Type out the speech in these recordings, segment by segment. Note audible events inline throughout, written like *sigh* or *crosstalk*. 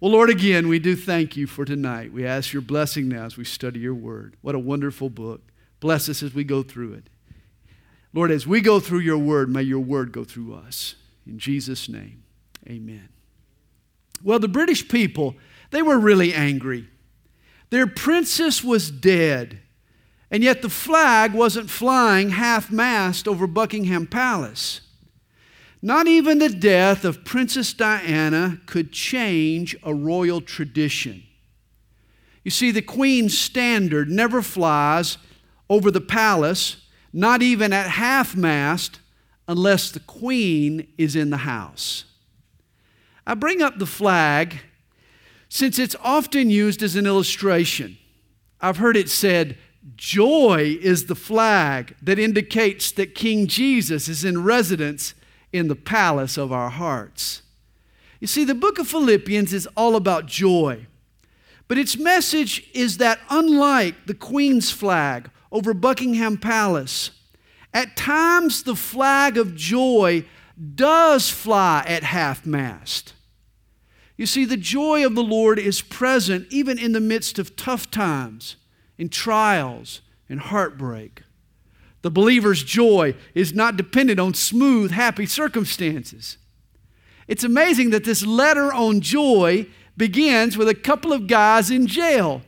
Well, Lord, again, we do thank you for tonight. We ask your blessing now as we study your word. What a wonderful book. Bless us as we go through it. Lord, as we go through your word, may your word go through us. In Jesus' name, amen. Well, the British people, they were really angry. Their princess was dead, and yet the flag wasn't flying half mast over Buckingham Palace. Not even the death of Princess Diana could change a royal tradition. You see, the Queen's standard never flies over the palace, not even at half mast, unless the Queen is in the house. I bring up the flag since it's often used as an illustration. I've heard it said, Joy is the flag that indicates that King Jesus is in residence in the palace of our hearts. You see, the book of Philippians is all about joy. But its message is that unlike the Queen's flag over Buckingham Palace, at times the flag of joy does fly at half mast. You see, the joy of the Lord is present even in the midst of tough times, in trials, and heartbreak. The believer's joy is not dependent on smooth, happy circumstances. It's amazing that this letter on joy begins with a couple of guys in jail.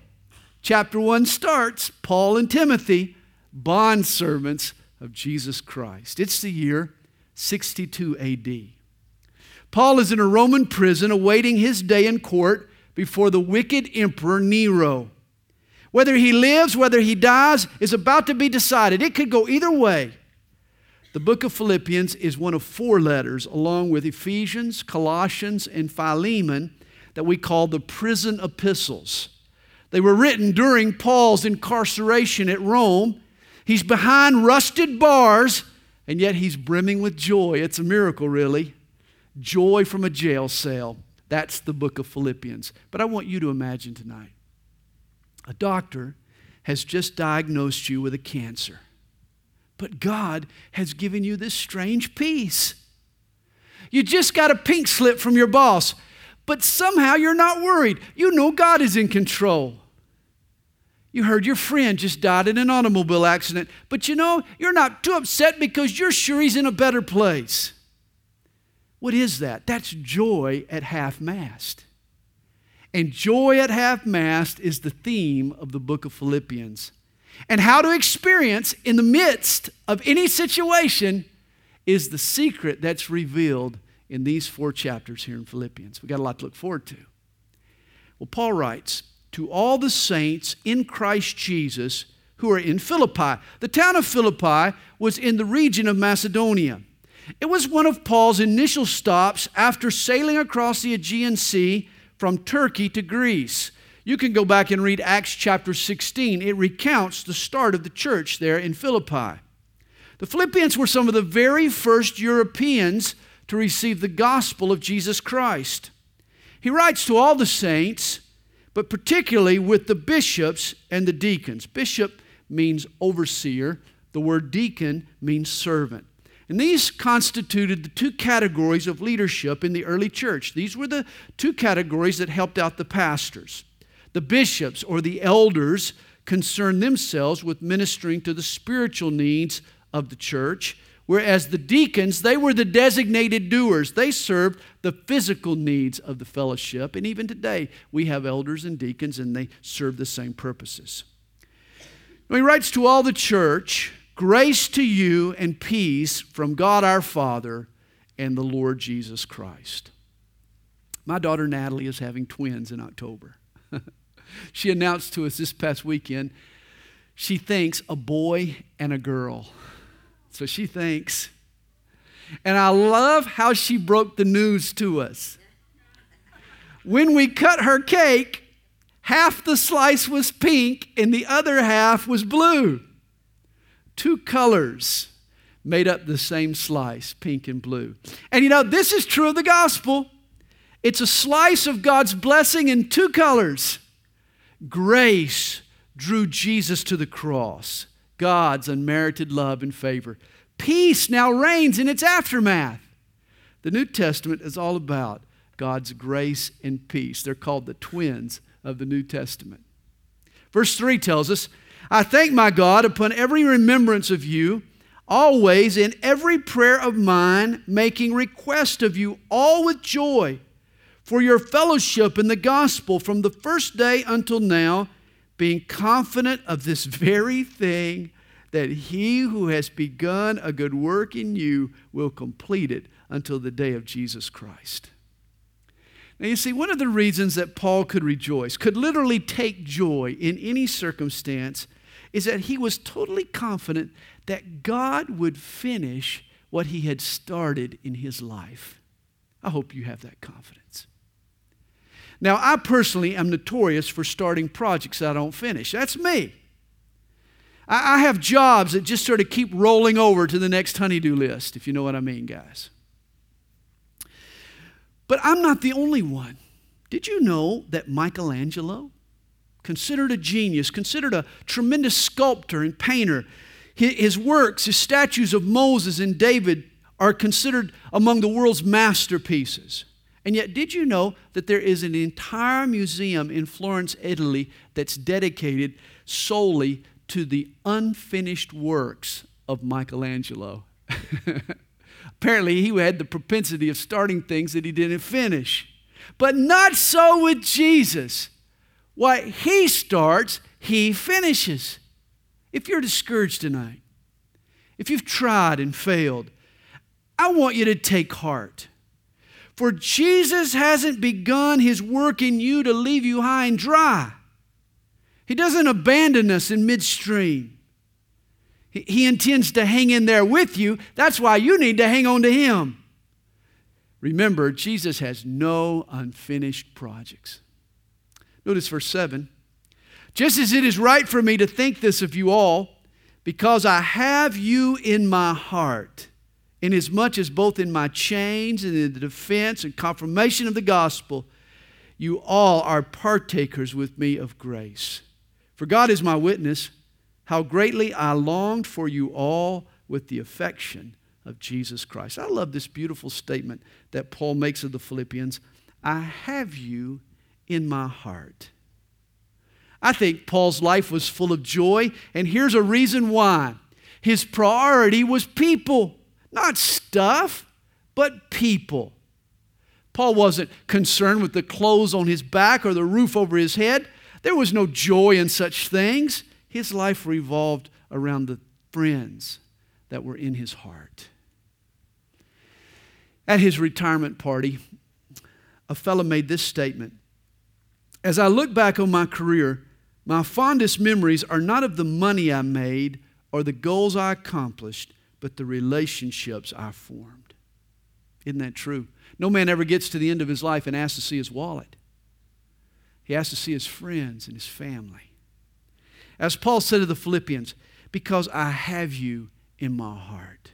Chapter 1 starts Paul and Timothy, bond servants of Jesus Christ. It's the year 62 AD. Paul is in a Roman prison awaiting his day in court before the wicked emperor Nero. Whether he lives, whether he dies, is about to be decided. It could go either way. The book of Philippians is one of four letters, along with Ephesians, Colossians, and Philemon, that we call the prison epistles. They were written during Paul's incarceration at Rome. He's behind rusted bars, and yet he's brimming with joy. It's a miracle, really. Joy from a jail cell. That's the book of Philippians. But I want you to imagine tonight a doctor has just diagnosed you with a cancer, but God has given you this strange peace. You just got a pink slip from your boss, but somehow you're not worried. You know God is in control. You heard your friend just died in an automobile accident, but you know, you're not too upset because you're sure he's in a better place. What is that? That's joy at half mast. And joy at half mast is the theme of the book of Philippians. And how to experience in the midst of any situation is the secret that's revealed in these four chapters here in Philippians. We've got a lot to look forward to. Well, Paul writes, To all the saints in Christ Jesus who are in Philippi. The town of Philippi was in the region of Macedonia. It was one of Paul's initial stops after sailing across the Aegean Sea from Turkey to Greece. You can go back and read Acts chapter 16. It recounts the start of the church there in Philippi. The Philippians were some of the very first Europeans to receive the gospel of Jesus Christ. He writes to all the saints, but particularly with the bishops and the deacons. Bishop means overseer, the word deacon means servant. And these constituted the two categories of leadership in the early church. These were the two categories that helped out the pastors. The bishops or the elders concerned themselves with ministering to the spiritual needs of the church, whereas the deacons, they were the designated doers. They served the physical needs of the fellowship. And even today, we have elders and deacons, and they serve the same purposes. He writes to all the church Grace to you and peace from God our Father and the Lord Jesus Christ. My daughter Natalie is having twins in October. *laughs* she announced to us this past weekend she thinks a boy and a girl. So she thinks. And I love how she broke the news to us. When we cut her cake, half the slice was pink and the other half was blue. Two colors made up the same slice, pink and blue. And you know, this is true of the gospel. It's a slice of God's blessing in two colors. Grace drew Jesus to the cross, God's unmerited love and favor. Peace now reigns in its aftermath. The New Testament is all about God's grace and peace. They're called the twins of the New Testament. Verse 3 tells us, I thank my God upon every remembrance of you, always in every prayer of mine, making request of you, all with joy, for your fellowship in the gospel from the first day until now, being confident of this *laughs* very thing, that he who has begun a good work in you will complete it until the day of Jesus Christ. Now, you see, one of the reasons that Paul could rejoice, could literally take joy in any circumstance, is that he was totally confident that God would finish what he had started in his life. I hope you have that confidence. Now, I personally am notorious for starting projects I don't finish. That's me. I have jobs that just sort of keep rolling over to the next honeydew list, if you know what I mean, guys. But I'm not the only one. Did you know that Michelangelo, considered a genius, considered a tremendous sculptor and painter. His works, his statues of Moses and David, are considered among the world's masterpieces. And yet, did you know that there is an entire museum in Florence, Italy, that's dedicated solely to the unfinished works of Michelangelo? *laughs* Apparently, he had the propensity of starting things that he didn't finish. But not so with Jesus. What he starts, he finishes. If you're discouraged tonight, if you've tried and failed, I want you to take heart. For Jesus hasn't begun his work in you to leave you high and dry. He doesn't abandon us in midstream. He intends to hang in there with you. That's why you need to hang on to him. Remember, Jesus has no unfinished projects. Notice verse 7. Just as it is right for me to think this of you all, because I have you in my heart, inasmuch as both in my chains and in the defense and confirmation of the gospel, you all are partakers with me of grace. For God is my witness, how greatly I longed for you all with the affection of Jesus Christ. I love this beautiful statement that Paul makes of the Philippians I have you in my heart. I think Paul's life was full of joy, and here's a reason why. His priority was people, not stuff, but people. Paul wasn't concerned with the clothes on his back or the roof over his head. There was no joy in such things. His life revolved around the friends that were in his heart. At his retirement party, a fellow made this statement as I look back on my career, my fondest memories are not of the money I made or the goals I accomplished, but the relationships I formed. Isn't that true? No man ever gets to the end of his life and asks to see his wallet. He has to see his friends and his family. As Paul said to the Philippians, because I have you in my heart.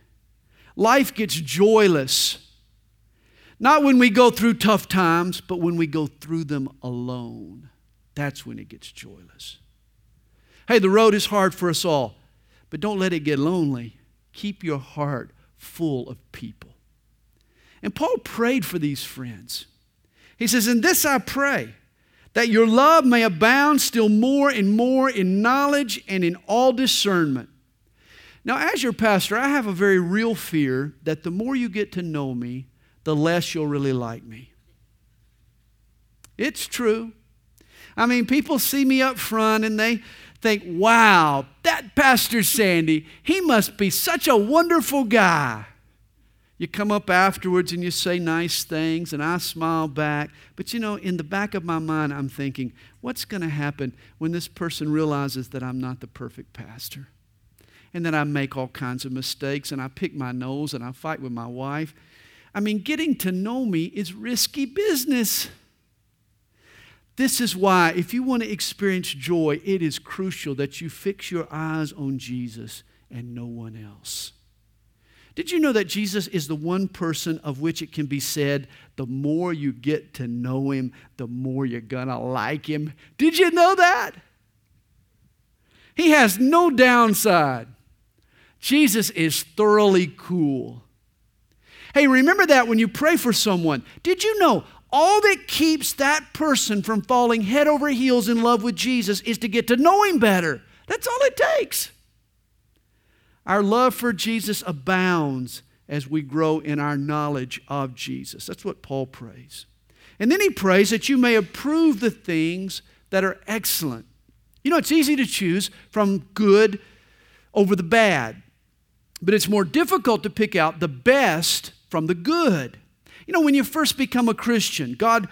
Life gets joyless not when we go through tough times, but when we go through them alone. That's when it gets joyless. Hey, the road is hard for us all, but don't let it get lonely. Keep your heart full of people. And Paul prayed for these friends. He says, In this I pray, that your love may abound still more and more in knowledge and in all discernment. Now, as your pastor, I have a very real fear that the more you get to know me, the less you'll really like me. It's true. I mean, people see me up front and they think, wow, that Pastor Sandy, he must be such a wonderful guy. You come up afterwards and you say nice things, and I smile back. But you know, in the back of my mind, I'm thinking, what's going to happen when this person realizes that I'm not the perfect pastor? And that I make all kinds of mistakes, and I pick my nose, and I fight with my wife, I mean, getting to know me is risky business. This is why, if you want to experience joy, it is crucial that you fix your eyes on Jesus and no one else. Did you know that Jesus is the one person of which it can be said, the more you get to know him, the more you're going to like him? Did you know that? He has no downside. Jesus is thoroughly cool. Hey, remember that when you pray for someone. Did you know all that keeps that person from falling head over heels in love with Jesus is to get to know him better. That's all it takes. Our love for Jesus abounds as we grow in our knowledge of Jesus. That's what Paul prays. And then he prays that you may approve the things that are excellent. You know, it's easy to choose from good over the bad, but it's more difficult to pick out the best from the good. You know, when you first become a Christian, God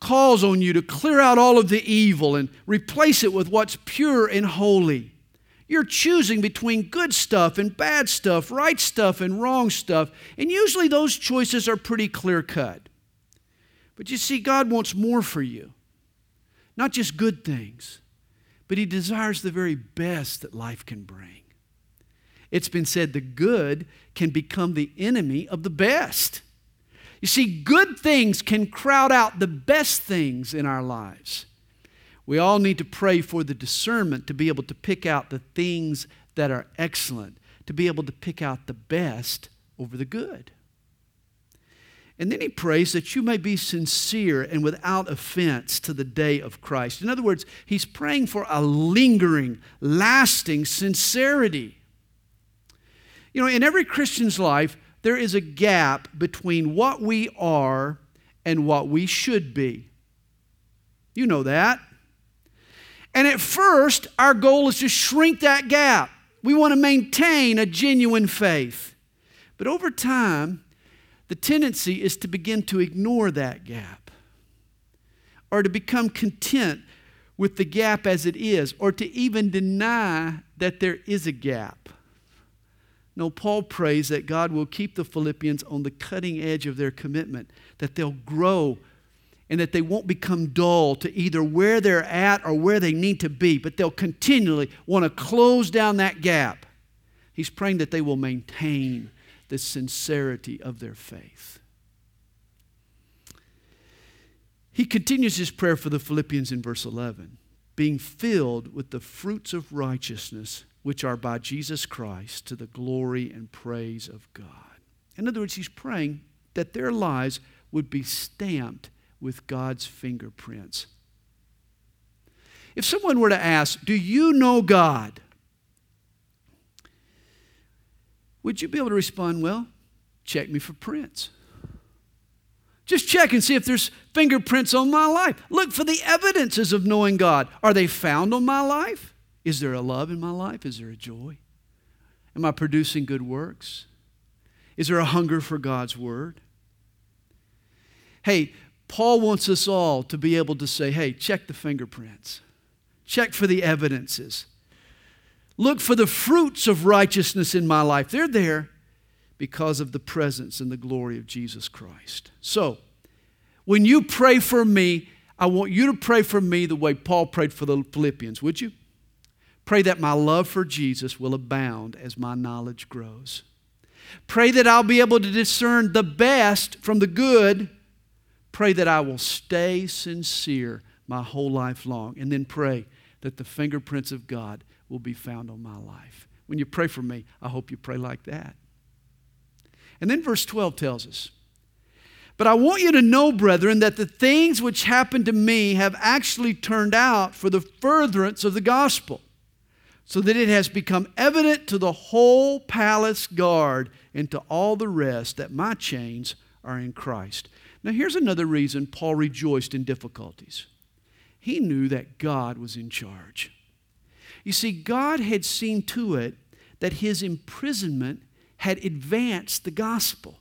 calls on you to clear out all of the evil and replace it with what's pure and holy. You're choosing between good stuff and bad stuff, right stuff and wrong stuff, and usually those choices are pretty clear cut. But you see, God wants more for you. Not just good things, but He desires the very best that life can bring. It's been said the good can become the enemy of the best. You see, good things can crowd out the best things in our lives. We all need to pray for the discernment to be able to pick out the things that are excellent, to be able to pick out the best over the good. And then he prays that you may be sincere and without offense to the day of Christ. In other words, he's praying for a lingering, lasting sincerity. You know, in every Christian's life, there is a gap between what we are and what we should be. You know that. And at first, our goal is to shrink that gap. We want to maintain a genuine faith. But over time, the tendency is to begin to ignore that gap or to become content with the gap as it is or to even deny that there is a gap. No, Paul prays that God will keep the Philippians on the cutting edge of their commitment, that they'll grow and that they won't become dull to either where they're at or where they need to be, but they'll continually want to close down that gap. He's praying that they will maintain the sincerity of their faith. He continues his prayer for the Philippians in verse 11 being filled with the fruits of righteousness which are by Jesus Christ to the glory and praise of God. In other words, he's praying that their lives would be stamped with God's fingerprints. If someone were to ask, Do you know God? Would you be able to respond, Well, check me for prints? Just check and see if there's fingerprints on my life. Look for the evidences of knowing God. Are they found on my life? Is there a love in my life? Is there a joy? Am I producing good works? Is there a hunger for God's word? Hey, Paul wants us all to be able to say, hey, check the fingerprints, check for the evidences, look for the fruits of righteousness in my life. They're there because of the presence and the glory of Jesus Christ. So, when you pray for me, I want you to pray for me the way Paul prayed for the Philippians, would you? Pray that my love for Jesus will abound as my knowledge grows. Pray that I'll be able to discern the best from the good. Pray that I will stay sincere my whole life long. And then pray that the fingerprints of God will be found on my life. When you pray for me, I hope you pray like that. And then verse 12 tells us But I want you to know, brethren, that the things which happened to me have actually turned out for the furtherance of the gospel so that it has become evident to the whole palace guard and to all the rest that my chains are in Christ. Now, here's another reason Paul rejoiced in difficulties. He knew that God was in charge. You see, God had seen to it that his imprisonment had advanced the gospel.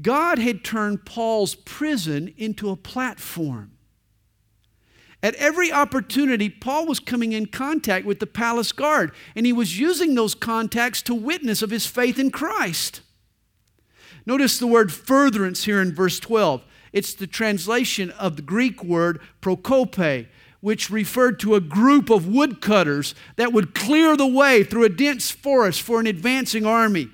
God had turned Paul's prison into a platform. At every opportunity, Paul was coming in contact with the palace guard, and he was using those contacts to witness of his faith in Christ. Notice the word furtherance here in verse 12. It's the translation of the Greek word prokope, which referred to a group of woodcutters that would clear the way through a dense forest for an advancing army.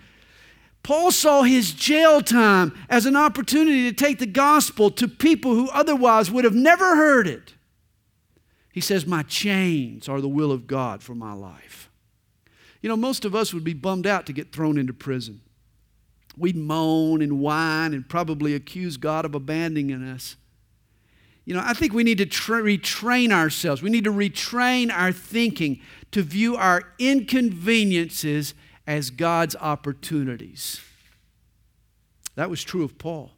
Paul saw his jail time as an opportunity to take the gospel to people who otherwise would have never heard it. He says, My chains are the will of God for my life. You know, most of us would be bummed out to get thrown into prison. We'd moan and whine and probably accuse God of abandoning us. You know, I think we need to tra- retrain ourselves. We need to retrain our thinking to view our inconveniences as God's opportunities. That was true of Paul.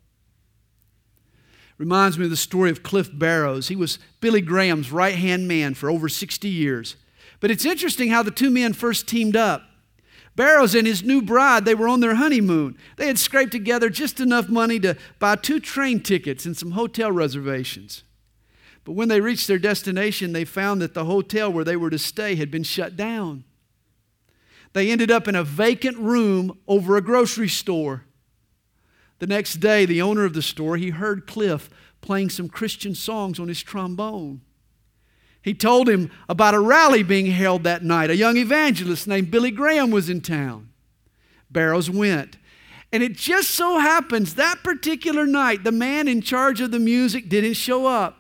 Reminds me of the story of Cliff Barrows. He was Billy Graham's right hand man for over 60 years. But it's interesting how the two men first teamed up. Barrows and his new bride, they were on their honeymoon. They had scraped together just enough money to buy two train tickets and some hotel reservations. But when they reached their destination, they found that the hotel where they were to stay had been shut down. They ended up in a vacant room over a grocery store. The next day, the owner of the store, he heard Cliff playing some Christian songs on his trombone. He told him about a rally being held that night. A young evangelist named Billy Graham was in town. Barrows went. And it just so happens that particular night, the man in charge of the music didn't show up.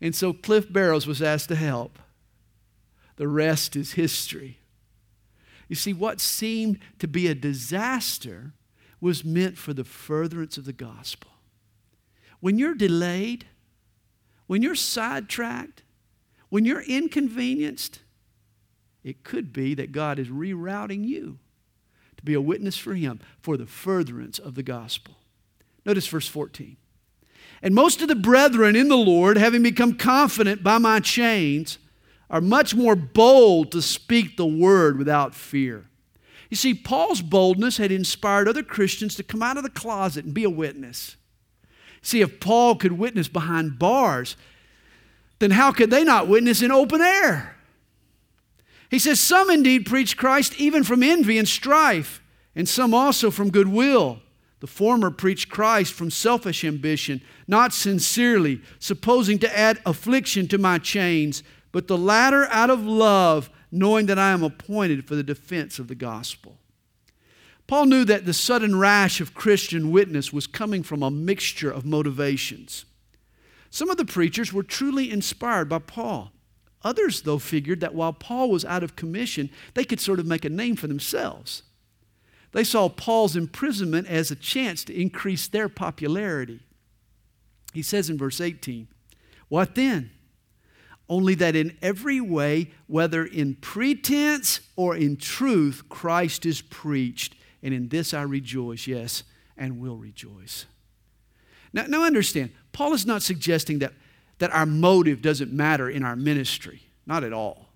And so Cliff Barrows was asked to help. The rest is history. You see, what seemed to be a disaster was meant for the furtherance of the gospel. When you're delayed, when you're sidetracked, when you're inconvenienced, it could be that God is rerouting you to be a witness for Him for the furtherance of the gospel. Notice verse 14. And most of the brethren in the Lord, having become confident by my chains, are much more bold to speak the word without fear. You see, Paul's boldness had inspired other Christians to come out of the closet and be a witness. See, if Paul could witness behind bars, then how could they not witness in open air? He says, Some indeed preach Christ even from envy and strife, and some also from goodwill. The former preach Christ from selfish ambition, not sincerely, supposing to add affliction to my chains, but the latter out of love, knowing that I am appointed for the defense of the gospel. Paul knew that the sudden rash of Christian witness was coming from a mixture of motivations. Some of the preachers were truly inspired by Paul. Others, though, figured that while Paul was out of commission, they could sort of make a name for themselves. They saw Paul's imprisonment as a chance to increase their popularity. He says in verse 18, What then? Only that in every way, whether in pretense or in truth, Christ is preached. And in this I rejoice, yes, and will rejoice. Now, now understand, Paul is not suggesting that, that our motive doesn't matter in our ministry. Not at all.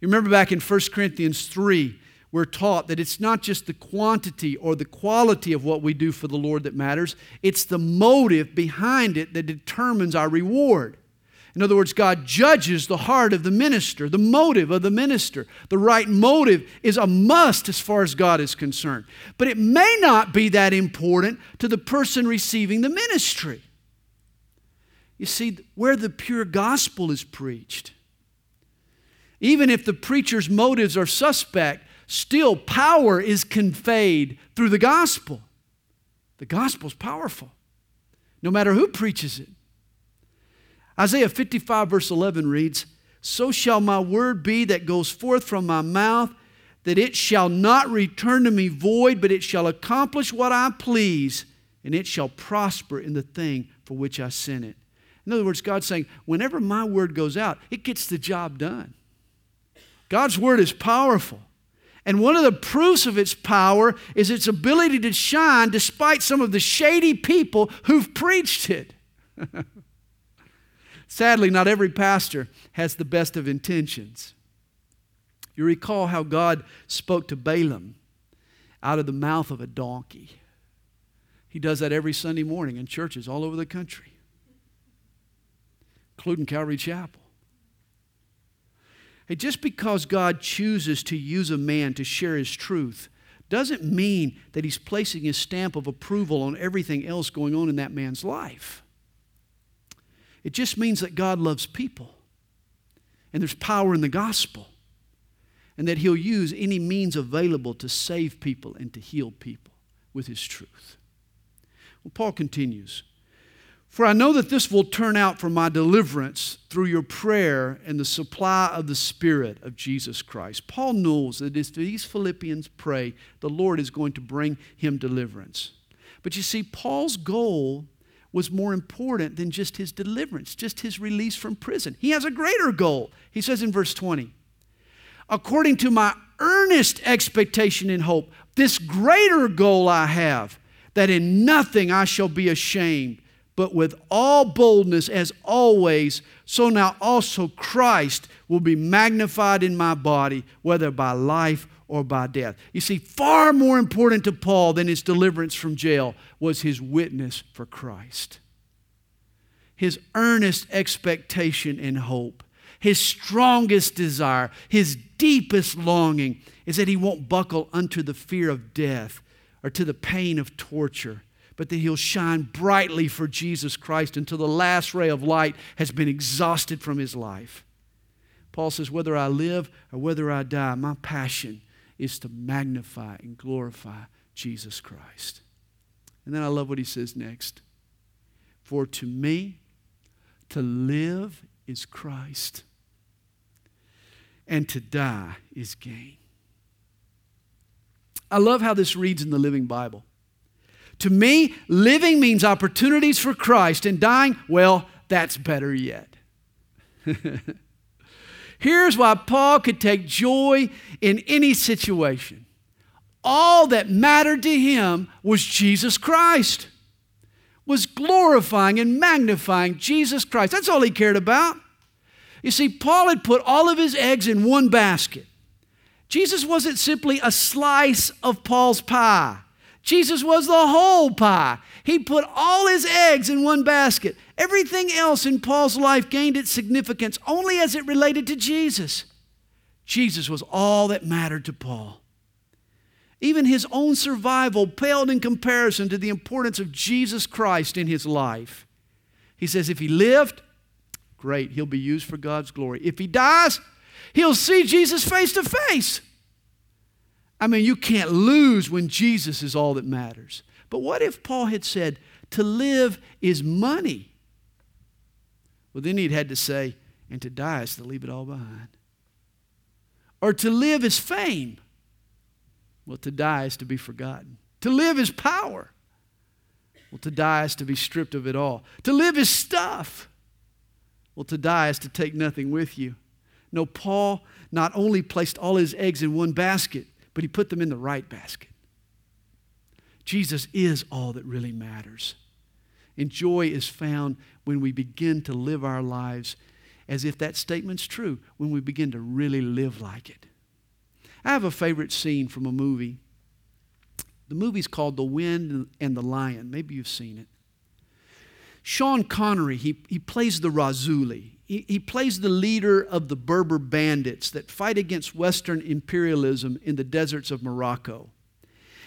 You remember back in 1 Corinthians 3, we're taught that it's not just the quantity or the quality of what we do for the Lord that matters, it's the motive behind it that determines our reward. In other words, God judges the heart of the minister, the motive of the minister. The right motive is a must as far as God is concerned. But it may not be that important to the person receiving the ministry. You see, where the pure gospel is preached, even if the preacher's motives are suspect, still power is conveyed through the gospel. The gospel's powerful, no matter who preaches it. Isaiah 55, verse 11 reads, So shall my word be that goes forth from my mouth, that it shall not return to me void, but it shall accomplish what I please, and it shall prosper in the thing for which I sent it. In other words, God's saying, whenever my word goes out, it gets the job done. God's word is powerful. And one of the proofs of its power is its ability to shine despite some of the shady people who've preached it. *laughs* Sadly, not every pastor has the best of intentions. You recall how God spoke to Balaam out of the mouth of a donkey. He does that every Sunday morning in churches all over the country, including Calvary Chapel. Hey, just because God chooses to use a man to share his truth doesn't mean that he's placing his stamp of approval on everything else going on in that man's life. It just means that God loves people and there's power in the gospel and that He'll use any means available to save people and to heal people with His truth. Well, Paul continues For I know that this will turn out for my deliverance through your prayer and the supply of the Spirit of Jesus Christ. Paul knows that if these Philippians pray, the Lord is going to bring him deliverance. But you see, Paul's goal was more important than just his deliverance, just his release from prison. He has a greater goal. He says in verse 20, according to my earnest expectation and hope, this greater goal I have, that in nothing I shall be ashamed but with all boldness as always, so now also Christ will be magnified in my body, whether by life or by death. You see, far more important to Paul than his deliverance from jail was his witness for Christ. His earnest expectation and hope, his strongest desire, his deepest longing is that he won't buckle unto the fear of death or to the pain of torture but that he'll shine brightly for Jesus Christ until the last ray of light has been exhausted from his life. Paul says, Whether I live or whether I die, my passion is to magnify and glorify Jesus Christ. And then I love what he says next. For to me, to live is Christ, and to die is gain. I love how this reads in the Living Bible. To me, living means opportunities for Christ, and dying, well, that's better yet. *laughs* Here's why Paul could take joy in any situation. All that mattered to him was Jesus Christ, was glorifying and magnifying Jesus Christ. That's all he cared about. You see, Paul had put all of his eggs in one basket. Jesus wasn't simply a slice of Paul's pie. Jesus was the whole pie. He put all his eggs in one basket. Everything else in Paul's life gained its significance only as it related to Jesus. Jesus was all that mattered to Paul. Even his own survival paled in comparison to the importance of Jesus Christ in his life. He says, if he lived, great, he'll be used for God's glory. If he dies, he'll see Jesus face to face. I mean, you can't lose when Jesus is all that matters. But what if Paul had said, to live is money? Well, then he'd had to say, and to die is to leave it all behind. Or to live is fame. Well, to die is to be forgotten. To live is power. Well, to die is to be stripped of it all. To live is stuff. Well, to die is to take nothing with you. No, Paul not only placed all his eggs in one basket, but he put them in the right basket. Jesus is all that really matters. And joy is found when we begin to live our lives as if that statement's true, when we begin to really live like it. I have a favorite scene from a movie. The movie's called The Wind and the Lion. Maybe you've seen it. Sean Connery, he, he plays the Raisuli. He, he plays the leader of the Berber bandits that fight against Western imperialism in the deserts of Morocco.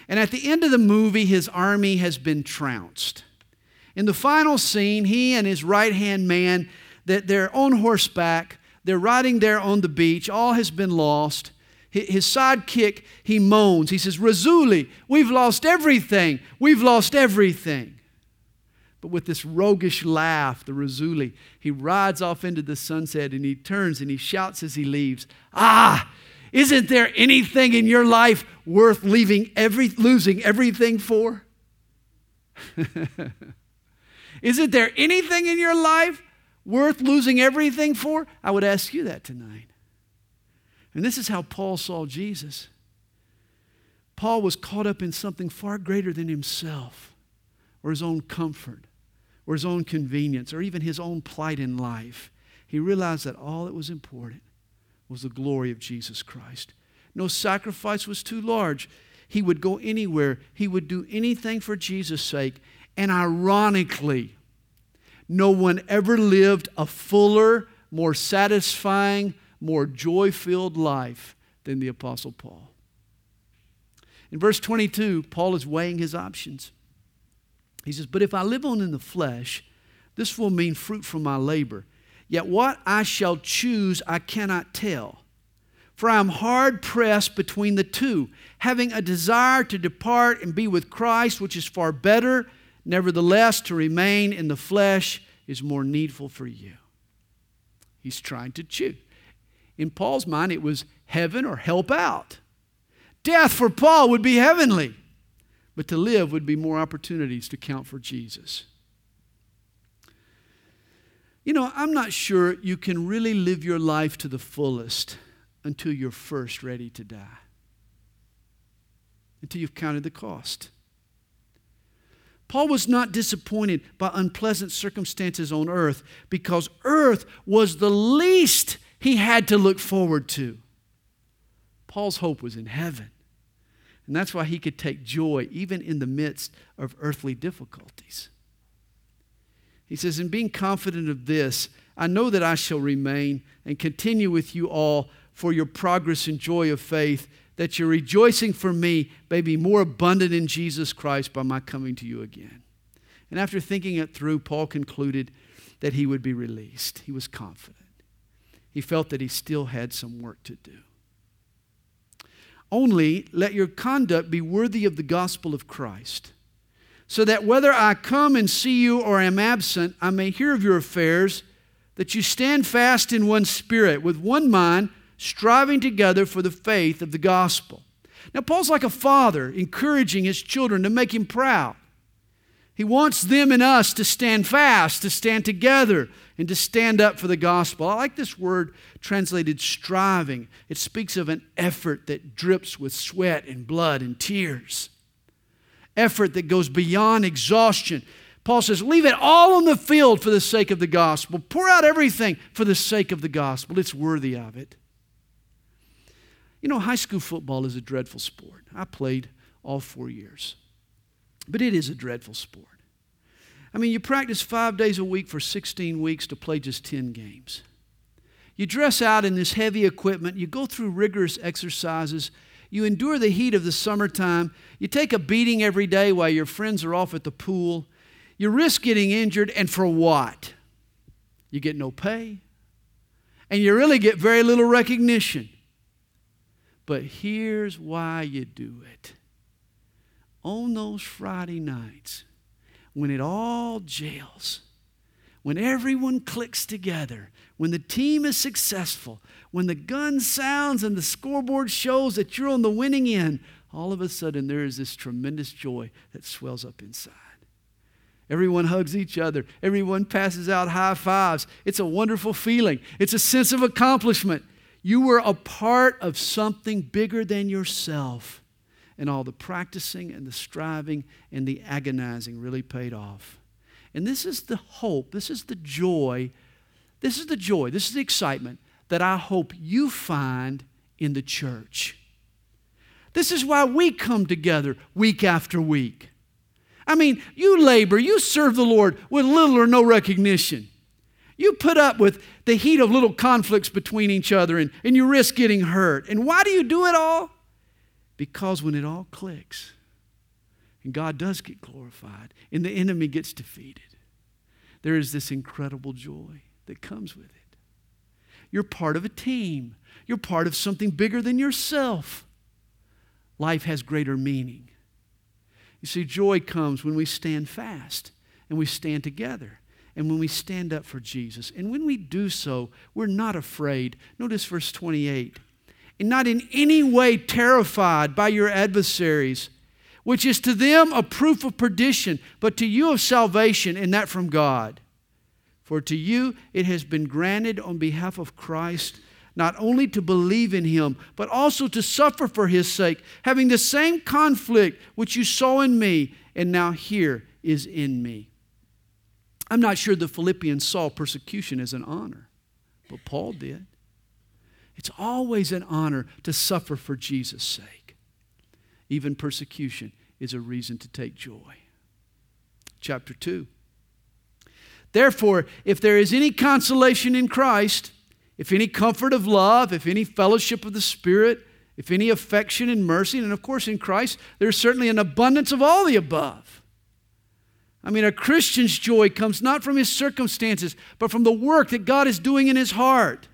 And at the end of the movie, his army has been trounced. In the final scene, he and his right hand man, that they're on horseback, they're riding there on the beach, all has been lost. His sidekick, he moans. He says, Raisuli, we've lost everything. We've lost everything. But with this roguish laugh, the Raisuli, he rides off into the sunset and he turns and he shouts as he leaves, Ah, isn't there anything in your life worth leaving every, losing everything for? *laughs* isn't there anything in your life worth losing everything for? I would ask you that tonight. And this is how Paul saw Jesus. Paul was caught up in something far greater than himself or his own comfort or his own convenience or even his own plight in life. He realized that all that was important was the glory of Jesus Christ. No sacrifice was too large. He would go anywhere, he would do anything for Jesus' sake. And ironically, no one ever lived a fuller, more satisfying, more joy filled life than the Apostle Paul. In verse 22, Paul is weighing his options. He says, But if I live on in the flesh, this will mean fruit from my labor. Yet what I shall choose, I cannot tell. For I am hard pressed between the two, having a desire to depart and be with Christ, which is far better. Nevertheless, to remain in the flesh is more needful for you. He's trying to choose. In Paul's mind, it was heaven or help out. Death for Paul would be heavenly, but to live would be more opportunities to count for Jesus. You know, I'm not sure you can really live your life to the fullest until you're first ready to die, until you've counted the cost. Paul was not disappointed by unpleasant circumstances on earth because earth was the least he had to look forward to. Paul's hope was in heaven. And that's why he could take joy even in the midst of earthly difficulties. He says, In being confident of this, I know that I shall remain and continue with you all for your progress and joy of faith, that your rejoicing for me may be more abundant in Jesus Christ by my coming to you again. And after thinking it through, Paul concluded that he would be released. He was confident. He felt that he still had some work to do. Only let your conduct be worthy of the gospel of Christ so that whether I come and see you or am absent, I may hear of your affairs, that you stand fast in one spirit, with one mind, striving together for the faith of the gospel. Now, Paul's like a father encouraging his children to make him proud. He wants them and us to stand fast, to stand together, and to stand up for the gospel. I like this word translated striving. It speaks of an effort that drips with sweat and blood and tears effort that goes beyond exhaustion. Paul says, Leave it all on the field for the sake of the gospel. Pour out everything for the sake of the gospel. It's worthy of it. You know, high school football is a dreadful sport. I played all four years, but it is a dreadful sport. I mean, you practice five days a week for 16 weeks to play just 10 games. You dress out in this heavy equipment, you go through rigorous exercises, you endure the heat of the summertime. You take a beating every day while your friends are off at the pool. You risk getting injured, and for what? You get no pay, and you really get very little recognition. But here's why you do it. On those Friday nights, when it all jails, when everyone clicks together, when the team is successful, when the gun sounds and the scoreboard shows that you're on the winning end, all of a sudden there is this tremendous joy that swells up inside. Everyone hugs each other. Everyone passes out high fives. It's a wonderful feeling. It's a sense of accomplishment. You were a part of something bigger than yourself. And all the practicing and the striving and the agonizing really paid off. And this is the hope, this is the joy, this is the joy, this is the excitement that I hope you find in the church. This is why we come together week after week. I mean, you labor, you serve the Lord with little or no recognition. You put up with the heat of little conflicts between each other and, and you risk getting hurt. And why do you do it all? Because when it all clicks and God does get glorified and the enemy gets defeated, there is this incredible joy that comes with it. You're part of a team, you're part of something bigger than yourself. Life has greater meaning. You see, joy comes when we stand fast and we stand together and when we stand up for Jesus. And when we do so, we're not afraid. Notice verse 28 and not in any way terrified by your adversaries, which is to them a proof of perdition, but to you of salvation, and that from God. For to you it has been granted on behalf of Christ not only to believe in him, but also to suffer for his sake, having the same conflict which you saw in me and now here is in me. I'm not sure the Philippians saw persecution as an honor, but Paul did. It's always an honor to suffer for Jesus' sake. Even persecution is a reason to take joy. Chapter 2. Therefore, if there is any consolation in Christ, if any comfort of love, if any fellowship of the Spirit, if any affection and mercy, and of course in Christ, there's certainly an abundance of all the above. I mean, a Christian's joy comes not from his circumstances, but from the work that God is doing in his heart.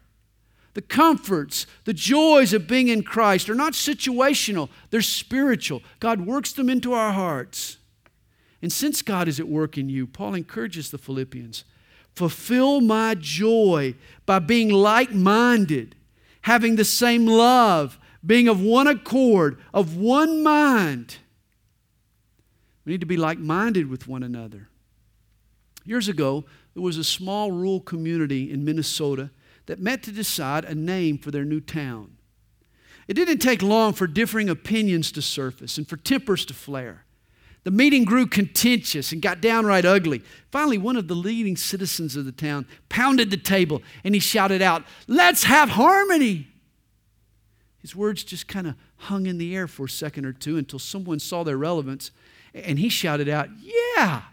The comforts, the joys of being in Christ are not situational, they're spiritual. God works them into our hearts. And since God is at work in you, Paul encourages the Philippians fulfill my joy by being like minded, having the same love, being of one accord, of one mind. We need to be like minded with one another. Years ago, there was a small rural community in Minnesota that met to decide a name for their new town. It didn't take long for differing opinions to surface and for tempers to flare. The meeting grew contentious and got downright ugly. Finally, one of the leading citizens of the town pounded the table and he shouted out, Let's have harmony. His words just kind of hung in the air for a second or two until someone saw their relevance and he shouted out, Yeah,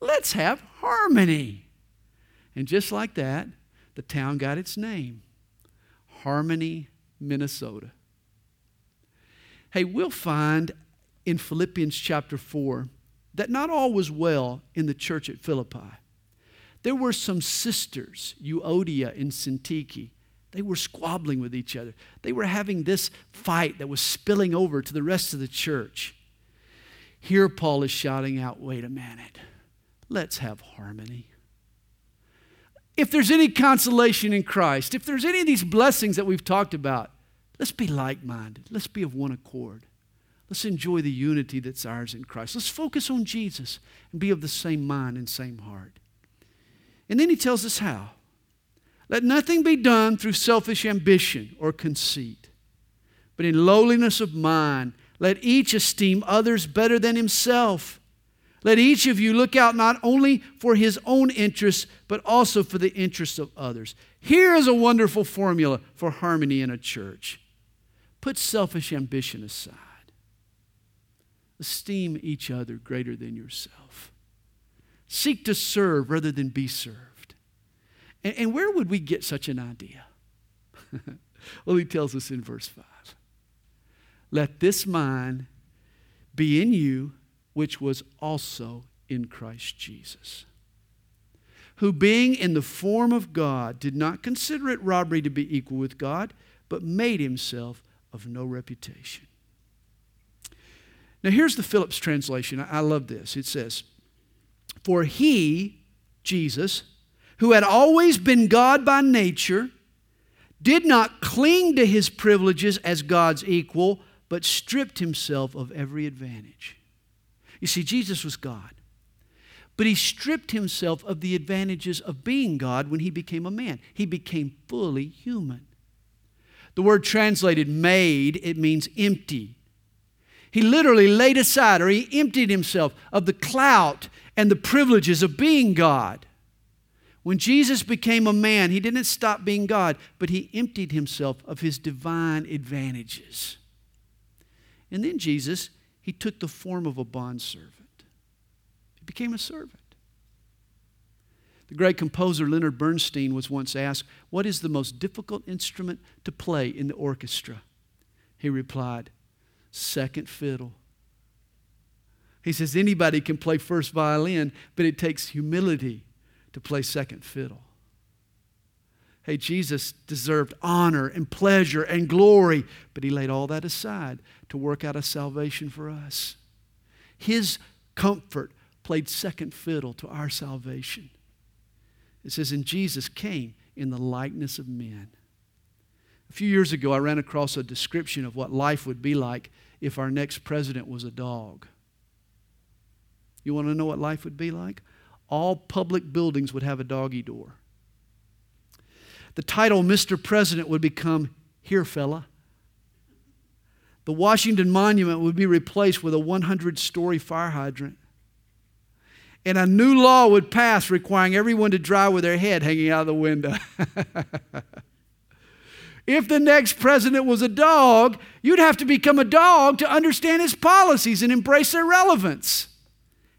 let's have harmony. And just like that, the town got its name Harmony, Minnesota. Hey, we'll find in Philippians chapter 4 that not all was well in the church at Philippi. There were some sisters, Euodia and Syntyche. They were squabbling with each other. They were having this fight that was spilling over to the rest of the church. Here, Paul is shouting out, wait a minute, let's have harmony. If there's any consolation in Christ, if there's any of these blessings that we've talked about, let's be like minded. Let's be of one accord. Let's enjoy the unity that's ours in Christ. Let's focus on Jesus and be of the same mind and same heart. And then he tells us how. Let nothing be done through selfish ambition or conceit, but in lowliness of mind, let each esteem others better than himself. Let each of you look out not only for his own interests, but also for the interests of others. Here is a wonderful formula for harmony in a church put selfish ambition aside. Esteem each other greater than yourself. Seek to serve rather than be served. And, and where would we get such an idea? *laughs* well, he tells us in verse 5 Let this mind be in you, which was also in Christ Jesus, who being in the form of God did not consider it robbery to be equal with God, but made himself of no reputation now, here's the Phillips translation. I love this. It says, For he, Jesus, who had always been God by nature, did not cling to his privileges as God's equal, but stripped himself of every advantage. You see, Jesus was God, but he stripped himself of the advantages of being God when he became a man. He became fully human. The word translated made, it means empty, he literally laid aside or he emptied himself of the clout and the privileges of being God. When Jesus became a man, he didn't stop being God, but he emptied himself of his divine advantages. And then Jesus, he took the form of a bondservant. He became a servant. The great composer Leonard Bernstein was once asked, What is the most difficult instrument to play in the orchestra? He replied, second fiddle. He says anybody can play first violin, but it takes humility to play second fiddle. Hey, Jesus deserved honor and pleasure and glory, but he laid all that aside to work out a salvation for us. His comfort played second fiddle to our salvation. It says, and Jesus came in the likeness of men. A few years ago, I ran across a description of what life would be like if our next president was a dog. You want to know what life would be like? All public buildings would have a doggy door. The title Mr. President would become Here, fella. The Washington Monument would be replaced with a 100 story fire hydrant. And a new law would pass requiring everyone to drive with their head hanging out of the window. *laughs* If the next president was a dog, you'd have to become a dog to understand his policies and embrace their relevance.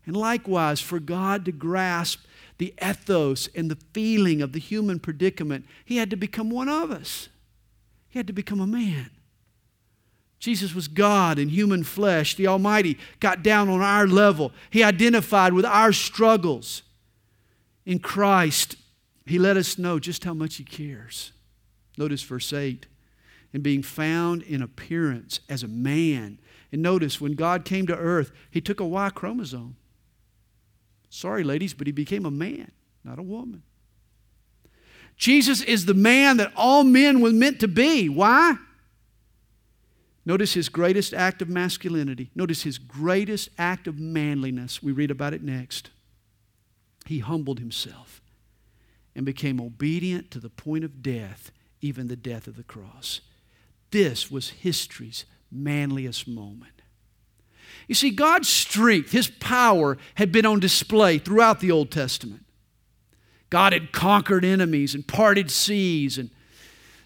And likewise, for God to grasp the ethos and the feeling of the human predicament, he had to become one of us. He had to become a man. Jesus was God in human flesh. The Almighty got down on our level. He identified with our struggles. In Christ, He let us know just how much He cares. Notice verse 8. And being found in appearance as a man. And notice when God came to earth, he took a Y chromosome. Sorry, ladies, but he became a man, not a woman. Jesus is the man that all men were meant to be. Why? Notice his greatest act of masculinity. Notice his greatest act of manliness. We read about it next. He humbled himself and became obedient to the point of death, even the death of the cross. This was history's manliest moment. You see, God's strength, His power, had been on display throughout the Old Testament. God had conquered enemies and parted seas and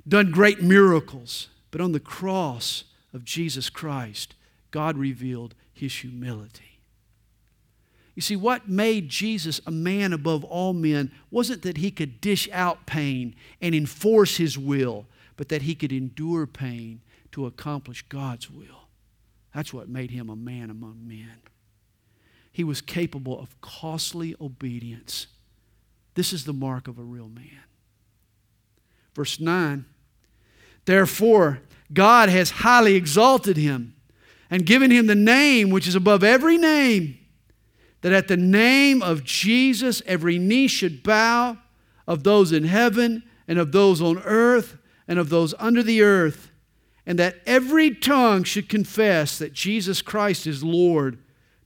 done great miracles. But on the cross of Jesus Christ, God revealed His humility. You see, what made Jesus a man above all men wasn't that he could dish out pain and enforce his will, but that he could endure pain to accomplish God's will. That's what made him a man among men. He was capable of costly obedience. This is the mark of a real man. Verse 9 Therefore, God has highly exalted him and given him the name which is above every name that at the name of Jesus, every knee should bow of those in heaven and of those on earth and of those under the earth, and that every tongue should confess that Jesus Christ is Lord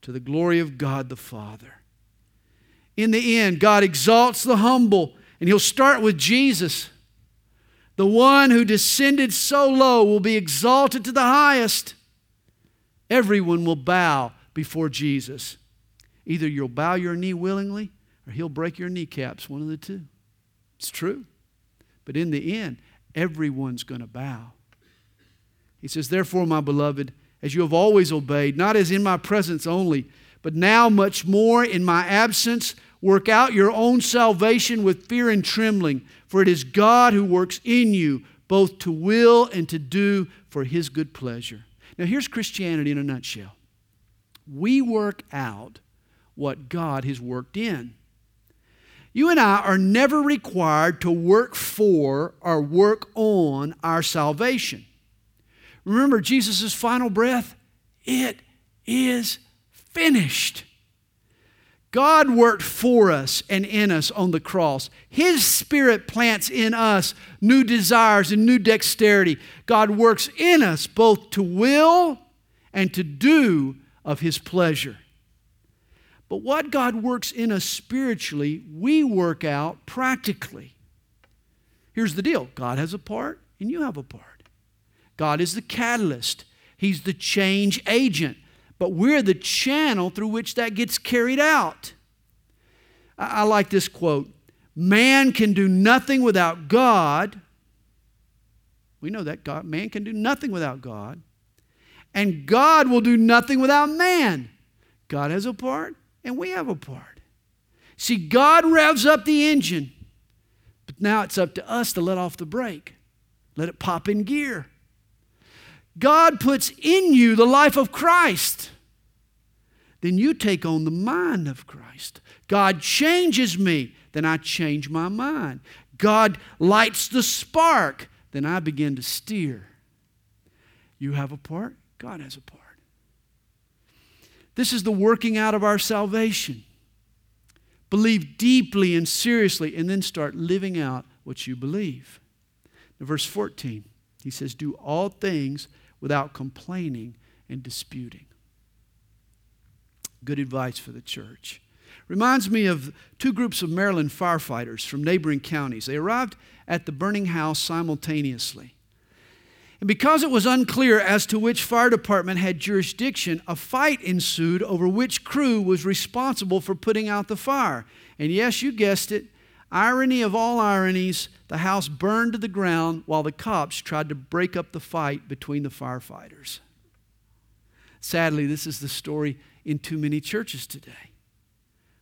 to the glory of God the Father. In the end, God exalts the humble, and He'll start with Jesus. The one who descended so low will be exalted to the highest. Everyone will bow before Jesus. Either you'll bow your knee willingly or he'll break your kneecaps, one of the two. It's true. But in the end, everyone's going to bow. He says, Therefore, my beloved, as you have always obeyed, not as in my presence only, but now much more in my absence, work out your own salvation with fear and trembling, for it is God who works in you both to will and to do for his good pleasure. Now, here's Christianity in a nutshell we work out what God has worked in. You and I are never required to work for or work on our salvation. Remember Jesus' final breath? It is finished. God worked for us and in us on the cross. His Spirit plants in us new desires and new dexterity. God works in us both to will and to do of His pleasure. But what God works in us spiritually, we work out practically. Here's the deal God has a part, and you have a part. God is the catalyst, He's the change agent, but we're the channel through which that gets carried out. I, I like this quote Man can do nothing without God. We know that God, man can do nothing without God. And God will do nothing without man. God has a part, and we have a part. See, God revs up the engine, but now it's up to us to let off the brake, let it pop in gear. God puts in you the life of Christ. Then you take on the mind of Christ. God changes me, then I change my mind. God lights the spark, then I begin to steer. You have a part, God has a part. This is the working out of our salvation. Believe deeply and seriously, and then start living out what you believe. Now, verse 14, he says, Do all things without complaining and disputing. Good advice for the church. Reminds me of two groups of Maryland firefighters from neighboring counties. They arrived at the burning house simultaneously. And because it was unclear as to which fire department had jurisdiction, a fight ensued over which crew was responsible for putting out the fire. And yes, you guessed it, irony of all ironies, the house burned to the ground while the cops tried to break up the fight between the firefighters. Sadly, this is the story in too many churches today.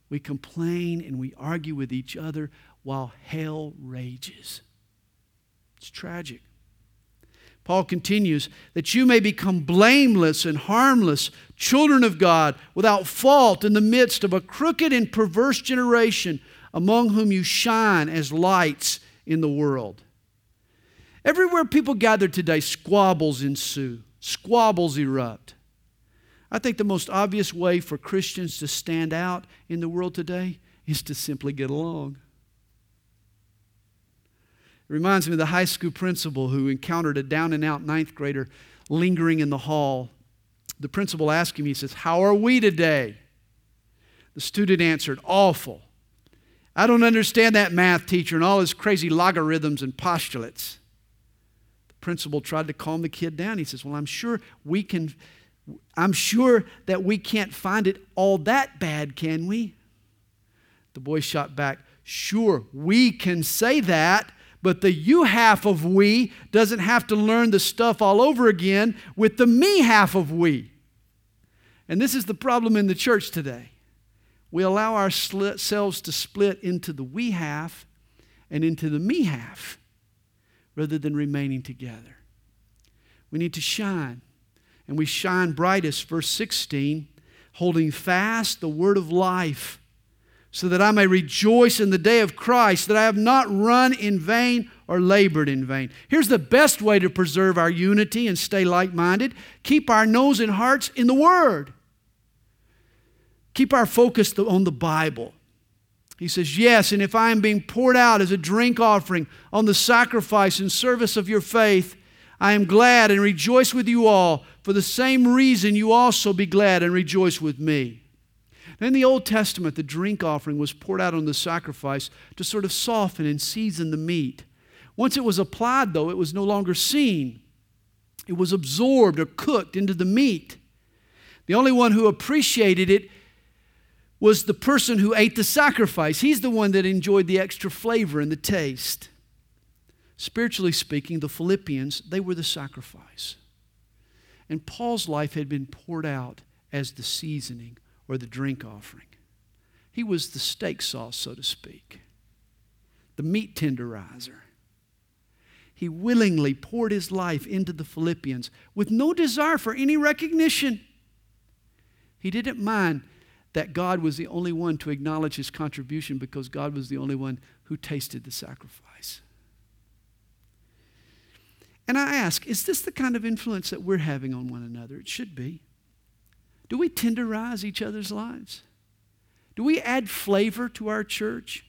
We complain and we argue with each other while hell rages. It's tragic. Paul continues, that you may become blameless and harmless, children of God, without fault in the midst of a crooked and perverse generation, among whom you shine as lights in the world. Everywhere people gather today, squabbles ensue, squabbles erupt. I think the most obvious way for Christians to stand out in the world today is to simply get along. It reminds me of the high school principal who encountered a down and out ninth grader lingering in the hall. The principal asked him, he says, How are we today? The student answered, Awful. I don't understand that math teacher and all his crazy logarithms and postulates. The principal tried to calm the kid down. He says, Well, I'm sure we can, I'm sure that we can't find it all that bad, can we? The boy shot back, Sure, we can say that, but the you half of we doesn't have to learn the stuff all over again with the me half of we. And this is the problem in the church today. We allow ourselves to split into the we half and into the me half rather than remaining together. We need to shine. And we shine brightest, verse 16, holding fast the word of life so that I may rejoice in the day of Christ, that I have not run in vain or labored in vain. Here's the best way to preserve our unity and stay like minded keep our nose and hearts in the Word. Keep our focus on the Bible. He says, Yes, and if I am being poured out as a drink offering on the sacrifice and service of your faith, I am glad and rejoice with you all. For the same reason, you also be glad and rejoice with me. In the Old Testament, the drink offering was poured out on the sacrifice to sort of soften and season the meat. Once it was applied, though, it was no longer seen. It was absorbed or cooked into the meat. The only one who appreciated it was the person who ate the sacrifice. He's the one that enjoyed the extra flavor and the taste. Spiritually speaking, the Philippians, they were the sacrifice. And Paul's life had been poured out as the seasoning or the drink offering. He was the steak sauce, so to speak, the meat tenderizer. He willingly poured his life into the Philippians with no desire for any recognition. He didn't mind that God was the only one to acknowledge his contribution because God was the only one who tasted the sacrifice. And I ask, is this the kind of influence that we're having on one another? It should be. Do we tenderize each other's lives? Do we add flavor to our church?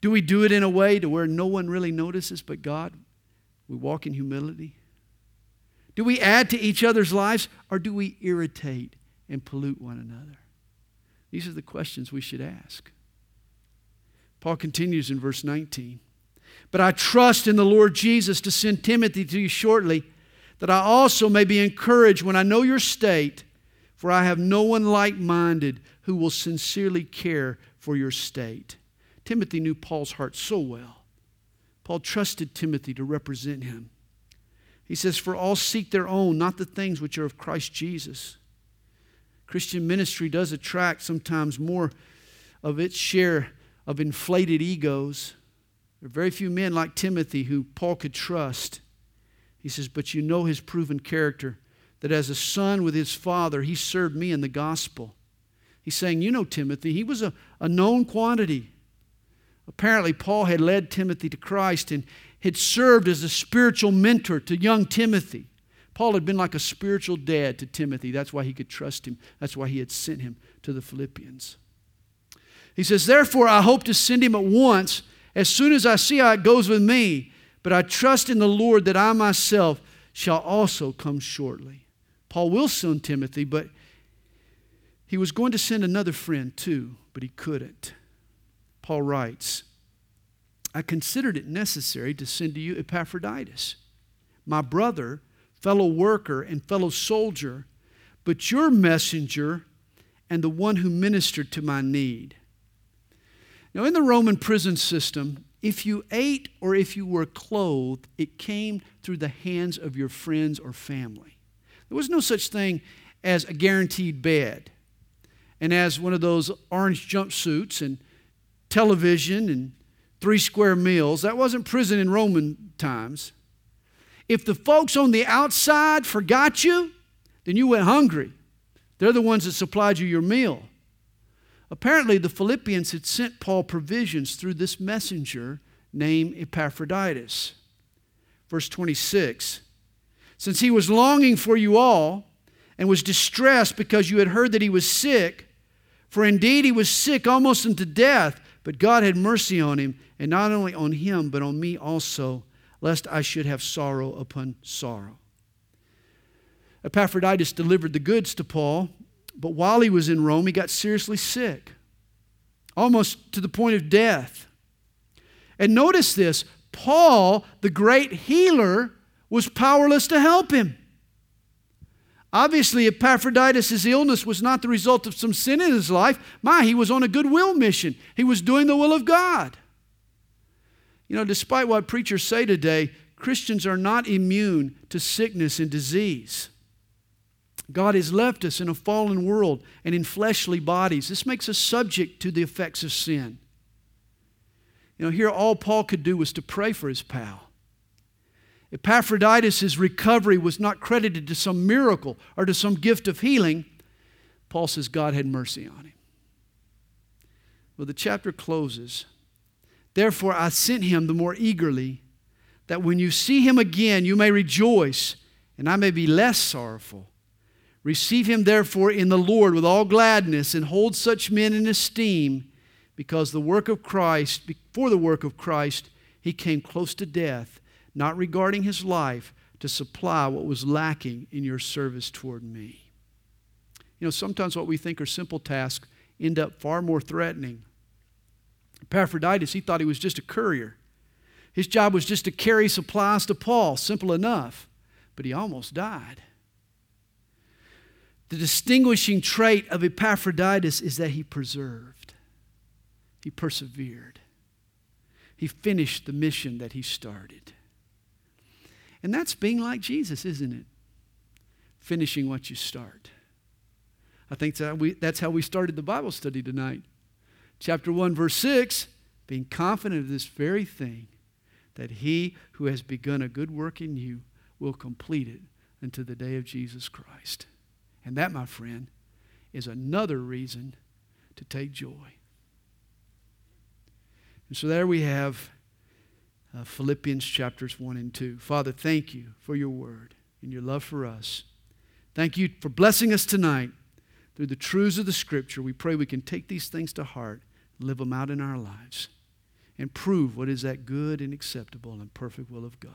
Do we do it in a way to where no one really notices but God? We walk in humility. Do we add to each other's lives or do we irritate and pollute one another? These are the questions we should ask. Paul continues in verse 19. But I trust in the Lord Jesus to send Timothy to you shortly, that I also may be encouraged when I know your state for I have no one like minded who will sincerely care for your state. Timothy knew Paul's heart so well. Paul trusted Timothy to represent him. He says, For all seek their own, not the things which are of Christ Jesus. Christian ministry does attract sometimes more of its share of inflated egos. There are very few men like Timothy who Paul could trust. He says, But you know his proven character that as a son with his father, he served me in the gospel. He's saying, You know, Timothy, he was a, a known quantity. Apparently, Paul had led Timothy to Christ and had served as a spiritual mentor to young Timothy. Paul had been like a spiritual dad to Timothy. That's why he could trust him. That's why he had sent him to the Philippians. He says, Therefore, I hope to send him at once as soon as I see how it goes with me. But I trust in the Lord that I myself shall also come shortly. Paul will send Timothy, but he was going to send another friend too, but he couldn't. Paul writes, I considered it necessary to send to you Epaphroditus, my brother, fellow worker, and fellow soldier, but your messenger and the one who ministered to my need. Now, in the Roman prison system, if you ate or if you were clothed, it came through the hands of your friends or family. There was no such thing as a guaranteed bed and as one of those orange jumpsuits and television and three square meals. That wasn't prison in Roman times. If the folks on the outside forgot you, then you went hungry. They're the ones that supplied you your meal. Apparently, the Philippians had sent Paul provisions through this messenger named Epaphroditus. Verse 26 since he was longing for you all, and was distressed because you had heard that he was sick. For indeed he was sick almost unto death, but God had mercy on him, and not only on him, but on me also, lest I should have sorrow upon sorrow. Epaphroditus delivered the goods to Paul, but while he was in Rome, he got seriously sick, almost to the point of death. And notice this Paul, the great healer, was powerless to help him. Obviously, Epaphroditus' illness was not the result of some sin in his life. My, he was on a goodwill mission. He was doing the will of God. You know, despite what preachers say today, Christians are not immune to sickness and disease. God has left us in a fallen world and in fleshly bodies. This makes us subject to the effects of sin. You know, here all Paul could do was to pray for his pal. Epaphroditus' recovery was not credited to some miracle or to some gift of healing. Paul says God had mercy on him. Well, the chapter closes. Therefore, I sent him the more eagerly, that when you see him again, you may rejoice, and I may be less sorrowful. Receive him, therefore, in the Lord with all gladness, and hold such men in esteem, because the work of Christ, before the work of Christ, he came close to death not regarding his life, to supply what was lacking in your service toward me. You know, sometimes what we think are simple tasks end up far more threatening. Epaphroditus, he thought he was just a courier. His job was just to carry supplies to Paul, simple enough, but he almost died. The distinguishing trait of Epaphroditus is that he persevered. He persevered. He finished the mission that he started. And that's being like Jesus, isn't it? Finishing what you start. I think that's how we, that's how we started the Bible study tonight. Chapter 1, verse 6 being confident of this very thing, that he who has begun a good work in you will complete it until the day of Jesus Christ. And that, my friend, is another reason to take joy. And so there we have uh, Philippians chapters 1 and 2. Father, thank you for your word and your love for us. Thank you for blessing us tonight through the truths of the scripture. We pray we can take these things to heart, live them out in our lives, and prove what is that good and acceptable and perfect will of God.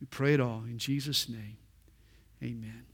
We pray it all in Jesus' name. Amen.